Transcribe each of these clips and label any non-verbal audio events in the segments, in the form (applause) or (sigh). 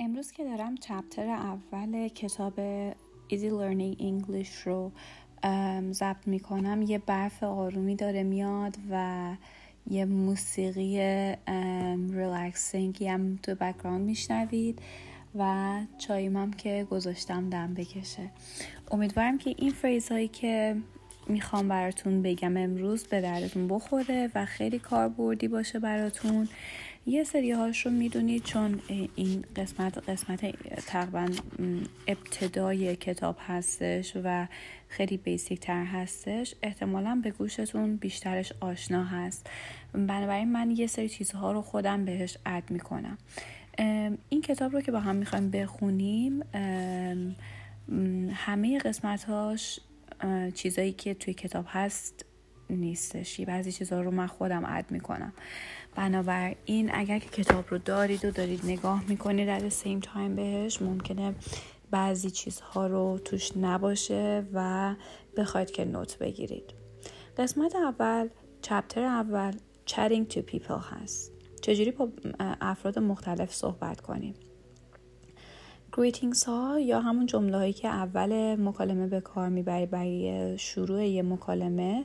امروز که دارم chapter اول کتاب Easy Learning English رو ضبط می‌کنم. یه برف آرومی داره میاد و یه موسیقی relaxing ی هم تو background میشنوید و چاییم هم که گذاشتم دم بکشه. امیدوارم که این phrase هایی که می‌خوام براتون بگم امروز به دردتون بخوره و خیلی کاربردی باشه براتون. یه سری هاش رو می‌دونید چون این قسمت قسمت تقریبا ابتدای کتاب هستش و خیلی بیسیک تر هستش احتمالا به گوشتون بیشترش آشنا هست. بنابراین من یه سری چیزها رو خودم بهش اد می‌کنم. این کتاب رو که با هم می‌خوایم بخونیم همه قسمتهاش چیزایی که توی کتاب هست نیستش. بعضی چیزها رو من خودم اد می‌کنم. بنابراین اگر که کتاب رو دارید و دارید نگاه می‌کنید در سیم تایم بهش ممکنه بعضی چیزها رو توش نباشه و بخواید که نوت بگیرید. قسمت اول چپتر اول chatting to people هست. چجوری با افراد مختلف صحبت کنیم؟ Greetings ها یا همون جمله هایی که اول مکالمه به کار می‌بری برای شروع یه مکالمه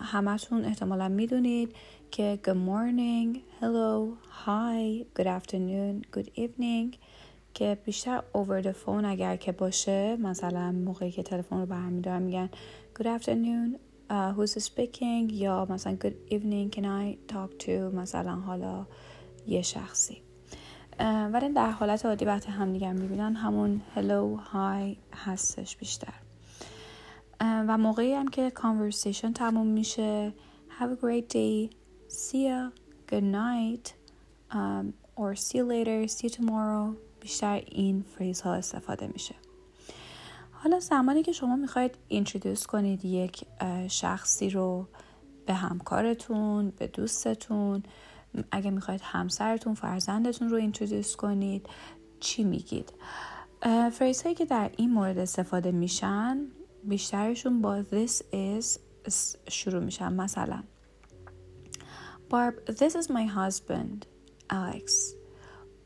همتون احتمالا می‌دونید که good morning, hello, hi, good afternoon, good evening که بیشتر over the phone اگر که باشه مثلا موقعی که تلفن رو برمیدارم میگن good afternoon, uh, who's speaking یا مثلا good evening, can I talk to مثلا حالا یه شخصی. ولی در حالت عادی وقتی هم دیگر می‌بینن همون hello, hi هستش بیشتر. و موقعی هم که conversation تموم میشه have a great day see ya good night um, or see you later see you tomorrow بیشتر این فریز ها استفاده میشه. حالا زمانی که شما می‌خواید اینترودوس کنید یک شخصی رو به همکارتون به دوستتون اگه می‌خواید همسرتون فرزندتون رو اینترودوس کنید چی میگید فریز هایی که در این مورد استفاده میشن بیشترشون با this is شروع میشن مثلا Barb, this is my husband, Alex.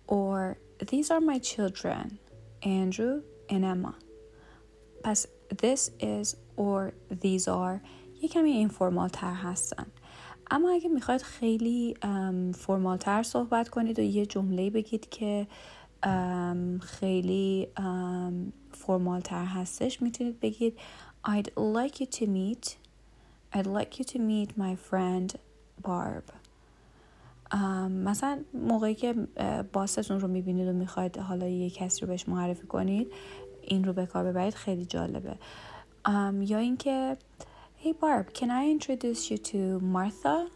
Or these are my children, Andrew and Emma. پس this is or these are یه کمی اینفورمال تر هستن اما اگه می‌خواید خیلی فرمال تر صحبت کنید و یه جمله بگید که خیلی فرمال تر هستش می‌تونید بگید I'd like you to meet I'd like you to meet my friend بارب مثلا موقعی که باستون رو می‌بینید و می‌خواید حالا یه کسی رو بهش معرفی کنید این رو به کار ببرید خیلی جالبه. یا اینکه Hey Barb, can I introduce you to Martha?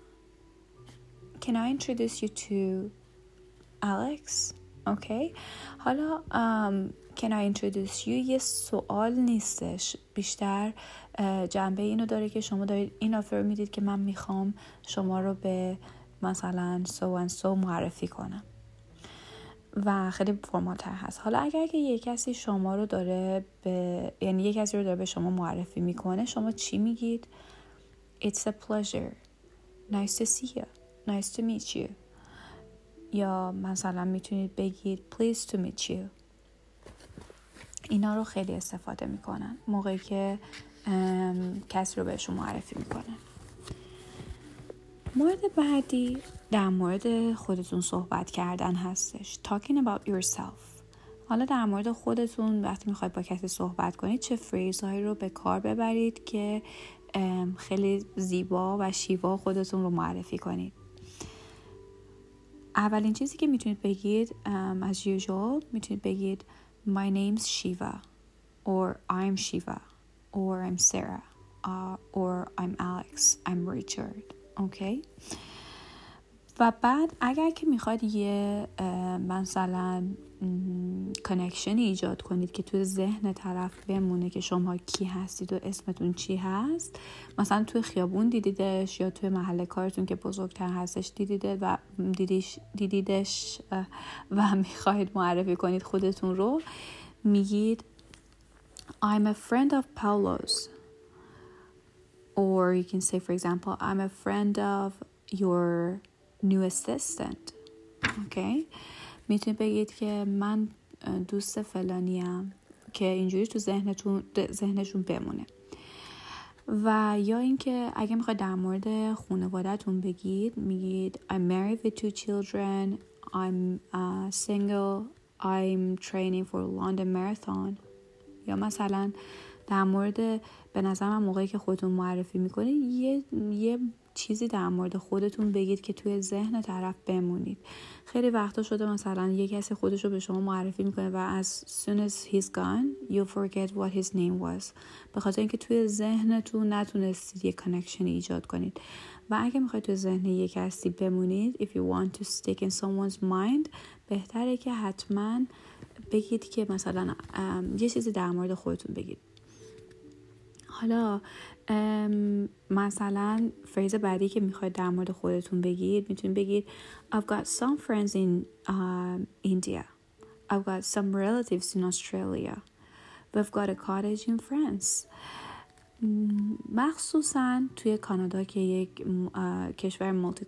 Can I introduce you to Alex? Okay. حالا um, can I introduce you یه سوال نیستش بیشتر جنبه اینو داره که شما دارید این آفر می‌دید که من می‌خوام شما رو به مثلا سو و سو معرفی کنم و خیلی فرمال تر هست. حالا اگر که یه کسی شما رو داره به یعنی یه کسی رو داره به شما معرفی می‌کنه شما چی میگید؟ It's a pleasure. Nice to see you. Nice to meet you. یا مثلا می‌تونید بگید Pleased to meet you. اینا رو خیلی استفاده می‌کنن. موقعی که کسی رو بهشون معرفی می‌کنن. مورد بعدی در مورد خودتون صحبت کردن هستش. Talking about yourself. حالا در مورد خودتون وقتی می‌خواید با کسی صحبت کنید چه فریزهایی رو به کار ببرید که خیلی زیبا و شیوا خودتون رو معرفی کنید. اولین چیزی که می‌تونید بگید از usual می‌تونید بگید My name's Shiva or I'm Shiva or I'm Sarah uh, or I'm Alex I'm Richard. اوکی. و بعد اگر که می‌خواید یه مثلا کنکشنی ایجاد کنید که توی ذهن طرف بمونه که شما کی هستید و اسمتون چی هست مثلا توی خیابون دیدیدش یا توی محل کارتون که بزرگتر هستش دیدیده و دیدیش دیدیدش و می‌خواهید معرفی کنید خودتون رو میگید I'm a friend of Paulo's. Or you can say, for example, I'm a friend of your new assistant. Okay? می‌تونید بگید که من دوست فلانیم که اینجوری تو ذهنتون ذهنشون بمونه و یا اینکه اگه می‌خواید در مورد خانوادهتون بگید میگید I'm married with two children I'm uh, single I'm training for London Marathon یا مثلا در مورد به نظر موقعی که خودتون معرفی می‌کنید یه, یه چیزی در مورد خودتون بگید که توی ذهن طرف بمونید. خیلی وقتا شده مثلا یه کسی خودش رو به شما معرفی می‌کنه و as soon as he's gone you forget what his name was. به خاطر اینکه توی ذهنتون نتونستید یه connection ایجاد کنید. و اگه می‌خواید توی ذهن یک کسی بمونید if you want to stick in someone's mind بهتره که حتما بگید که مثلا یه چیزی در مورد خودتون بگید. حالا مثلا phrase بعدی که می‌خواید در مورد خودتون بگید می‌تونید بگید I've got some friends in uh, India I've got some relatives in Australia We've got a cottage in France مخصوصا توی کانادا که یک کشور multi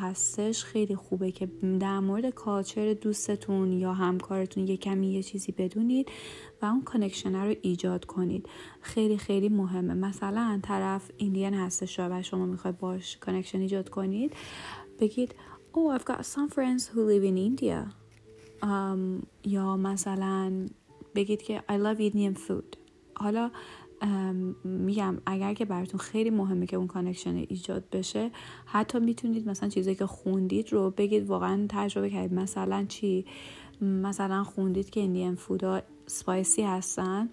هستش خیلی خوبه که در مورد culture دوستتون یا همکارتون یه کمی یه چیزی بدونید و اون connection رو ایجاد کنید. خیلی خیلی مهمه. مثلا طرف Indian هستش و شما می‌خواید باش connection ایجاد کنید. بگید Oh I've got some friends who live in India. um, یا مثلا بگید که I love Indian food. حالا میگم اگر که براتون خیلی مهمه که اون connection ایجاد بشه حتی می‌تونید مثلا چیزی که خوندید رو بگید واقعا تجربه کردید. مثلا چی؟ مثلا خوندید که Indian food ا spicy هستن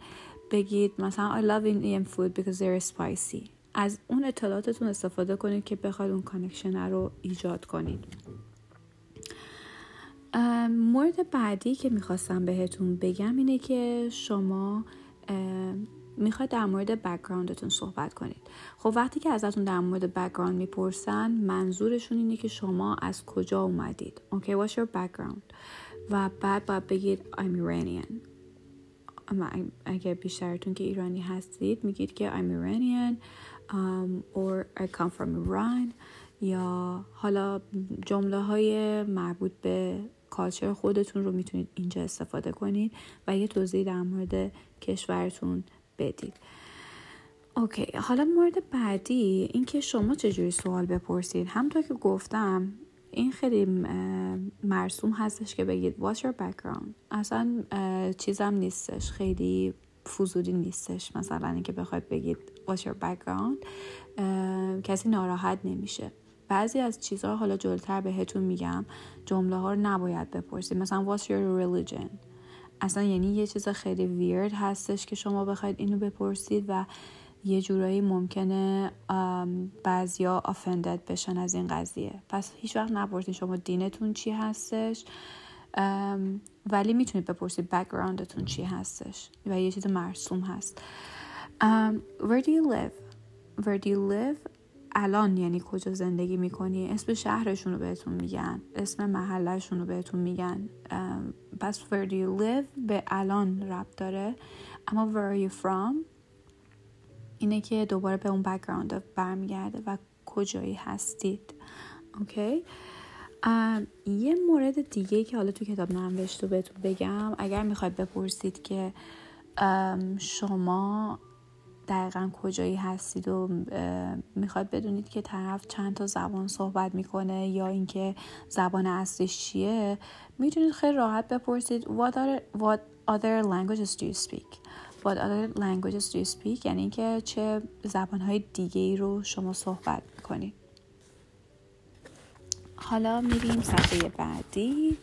بگید مثلا I love Indian food because they're spicy. از اون اطلاعاتتون استفاده کنید که بخواید اون connection رو ایجاد کنید. مورد بعدی که می‌خواستم بهتون بگم اینه که شما می‌خواید در مورد background تون صحبت کنید. خب وقتی که ازتون در مورد background می‌پرسن منظورشون اینه که شما از کجا اومدید. Okay okay, what's your background? و بعد باید بگید I'm Iranian. اما اگر بیشترتون که ایرانی هستید میگید که I'm Iranian um, or I come from Iran یا حالا جمله های مربوط به کالچر خودتون رو می‌تونید اینجا استفاده کنید و یه توضیح در مورد کشورتون بدید اوکی حالا مورد بعدی اینکه شما چجوری سوال بپرسید همطور که گفتم این خیلی مرسوم هستش که بگید what's your background اصلا چیزم نیستش خیلی فضولی نیستش. مثلا اینکه بخواید بگید what's your background کسی ناراحت نمیشه. بعضی از چیزها حالا جلوتر بهتون میگم جمله ها رو نباید بپرسید مثلا what's your religion اصلا یعنی یه چیز خیلی ویرد هستش که شما بخواید اینو بپرسید و یه جورایی ممکنه بعضیا آفندد بشن از این قضیه پس هیچ وقت نپرسید شما دینتون چی هستش ولی می‌تونید بپرسید بکگراندتون چی هستش و یه چیز مرسوم هست Where do you live? Where do you live? الان یعنی کجا زندگی می‌کنی؟ اسم شهرشون رو بهتون میگن. اسم محلشون رو بهتون میگن. پس where do you live? به الان ربط داره. اما where are you from? اینه که دوباره به اون background برمیگرده و کجایی هستید. Okay یه مورد دیگه که حالا تو کتاب ننوشته بهتون بگم اگر می‌خواید بپرسید که شما دقیقا کجایی هستید و می‌خواد بدونید که طرف چند تا زبان صحبت می‌کنه یا اینکه زبان اصلیش چیه می‌تونید خیلی راحت بپرسید what other, what other languages do you speak? What other languages do you speak? یعنی اینکه چه زبانهای دیگه ای رو شما صحبت می‌کنید. حالا میریم صفحه بعدی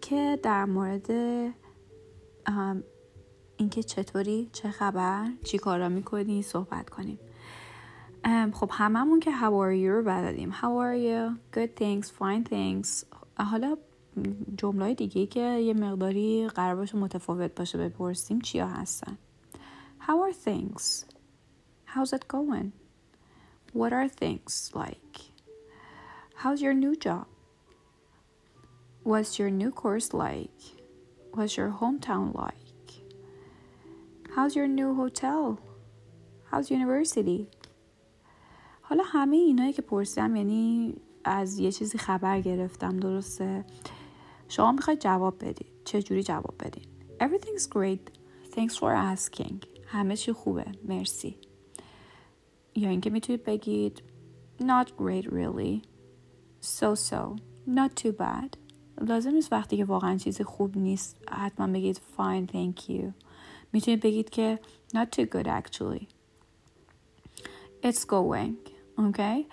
که در مورد اینکه چطوری چه خبر چی کارا می‌کنی صحبت کنیم خب هممون که how are you رو بلدیم how are you good things fine things حالا جمله دیگه که یه مقداری قرار باشه متفاوت باشه بپرسیم چیا هستن how are things how's it going what are things like how's your new job what's your new course like what's your hometown like How's your new hotel? How's university? حالا همه اینایی که پرسیدم یعنی از یه چیزی خبر گرفتم درسته؟ شما می‌خواید جواب بدید. چه جوری جواب بدین؟ Everything's great. Thanks for asking. همه چی خوبه. مرسی. یا اینکه می‌تونید بگید not great really. So so. Not too bad. لازم نیست وقتی که واقعا چیزی خوب نیست حتما بگید fine thank you. می‌تونید بگید که not too good actually. It's going okay?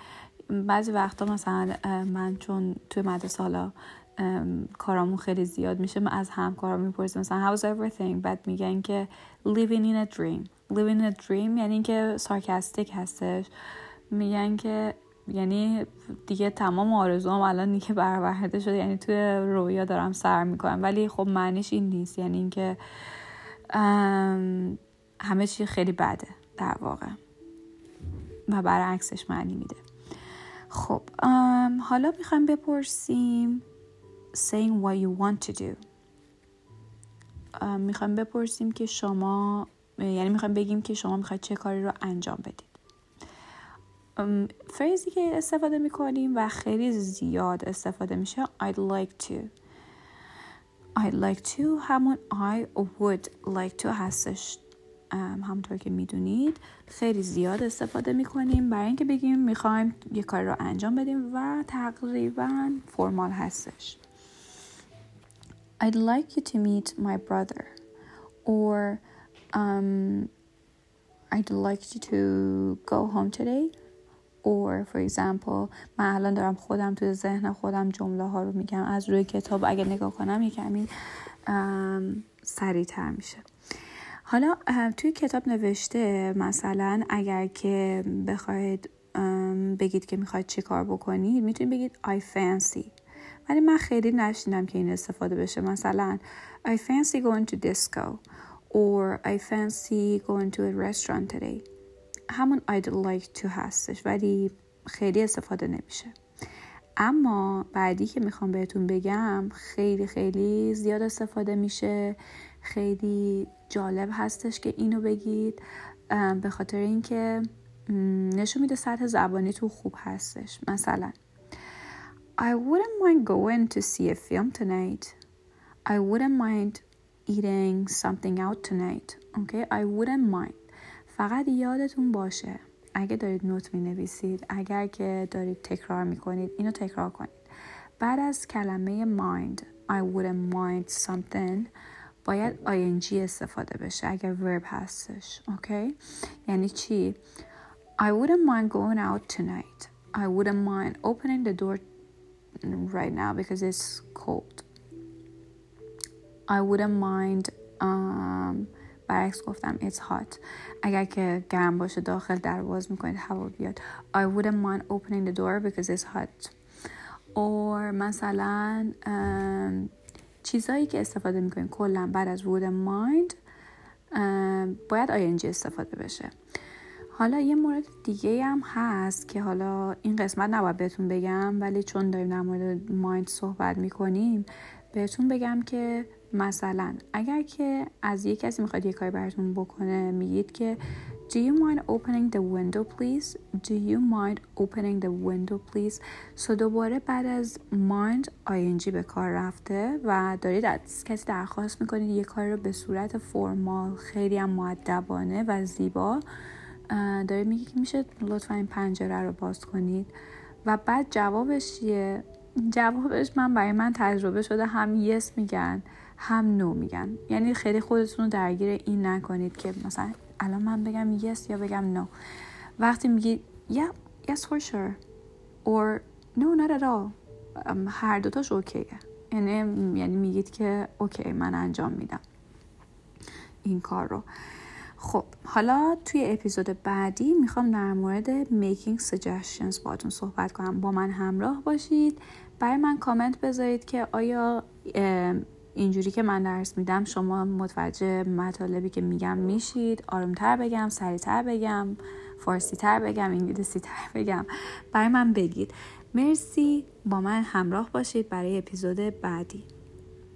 بعضی وقتا مثلا من چون توی مدرسه حالا کارامون خیلی زیاد میشه من از همکارا می‌پرسیم مثلا how's everything بعد میگن که living in a dream. Living in a dream یعنی اینکه سارکستیک هستش. میگن که یعنی دیگه تمام آرزوام الان دیگه برآورده شده یعنی توی رویا دارم سر می‌کنم. ولی خب معنیش این نیست یعنی اینکه همه چی خیلی بده در واقع و برعکسش معنی میده. خب حالا می‌خوایم بپرسیم saying what you want to do. می‌خوایم بپرسیم که شما یعنی می‌خوایم بگیم که شما می‌خواید چه کاری رو انجام بدید. فریزی که استفاده می‌کنیم و خیلی زیاد استفاده میشه I'd like to. I'd like to همون I would like to هستش همونطور که می‌دونید خیلی زیاد استفاده می‌کنیم. برای اینکه بگیم می‌خوایم یه کار رو انجام بدیم و تقریبا فرمال هستش. I'd like you to meet my brother. Or um, I'd like you to go home today. Or for example من الان دارم خودم توی ذهن خودم جمله ها رو میگم. از روی کتاب اگه نگاه کنم یه کمی سریعتر میشه. حالا توی کتاب نوشته مثلا اگر که بخواید بگید که می‌خواید چی کار بکنید می‌تونید بگید I fancy. ولی من خیلی نشیدم که این استفاده بشه. مثلا I fancy going to disco. Or I fancy going to a restaurant today. همون I'd like to هستش ولی خیلی استفاده نمیشه. اما بعدی که می‌خوام بهتون بگم خیلی خیلی زیاد استفاده میشه. خیلی جالب هستش که اینو بگید به خاطر اینکه نشون میده سطح زبانی تو خوب هستش. مثلا I wouldn't mind going to see a film tonight. I wouldn't mind eating something out tonight. Okay? I wouldn't mind. فقط یادتون باشه اگه دارید نوت می نویسید اگر که دارید تکرار می کنید اینو تکرار کنید بعد از کلمه mind I wouldn't mind something باید ing استفاده بشه اگر ورب هستش اوکی یعنی چی I wouldn't mind going out tonight I wouldn't mind opening the door right now because it's cold I wouldn't mind um, برعکس گفتم it's hot. اگر که گرم باشه داخل در باز می‌کنید هوا بیاد. I wouldn't mind opening the door because it's hot. Or مثلا چیزایی که استفاده می‌کنید کلا بعد از wouldn't mind باید ing استفاده بشه. حالا یه مورد دیگه هم هست که حالا این قسمت نباید بهتون بگم ولی چون داریم در مورد مایند صحبت می‌کنیم بهتون بگم که مثلا اگر که از یک کسی می‌خواد یه کاری براتون بکنه میگید که Do you mind opening the window please? Do you mind opening the window please? so دوباره بعد از mind ing به کار رفته و دارید از کسی درخواست می‌کنید یه کاری رو به صورت فرمال خیلی هم معدبانه و زیبا دارید میگه که میشه لطفا این پنجره رو باز کنید و بعد جوابش چیه جوابش من برای من تجربه شده هم یس میگن هم نو میگن. یعنی خیلی خودتون رو درگیر این نکنید که مثلا الان من بگم یس یا بگم نو وقتی میگید yeah yes for sure. Or no not at all. هر دوتاش اوکیه یعنی یعنی میگید که اوکی من انجام میدم این کار رو. خب حالا توی اپیزود بعدی می‌خوام در مورد making suggestions باتون صحبت کنم. با من همراه باشید. برای من کامنت بذارید که آیا اینجوری که من درس میدم شما متوجه مطالبی که میگم میشید. آرومتر بگم سریعتر بگم فارسی تر بگم انگلیسی تر (laughs) بگم. برای من بگید. مرسی. با من همراه باشید برای اپیزود بعدی.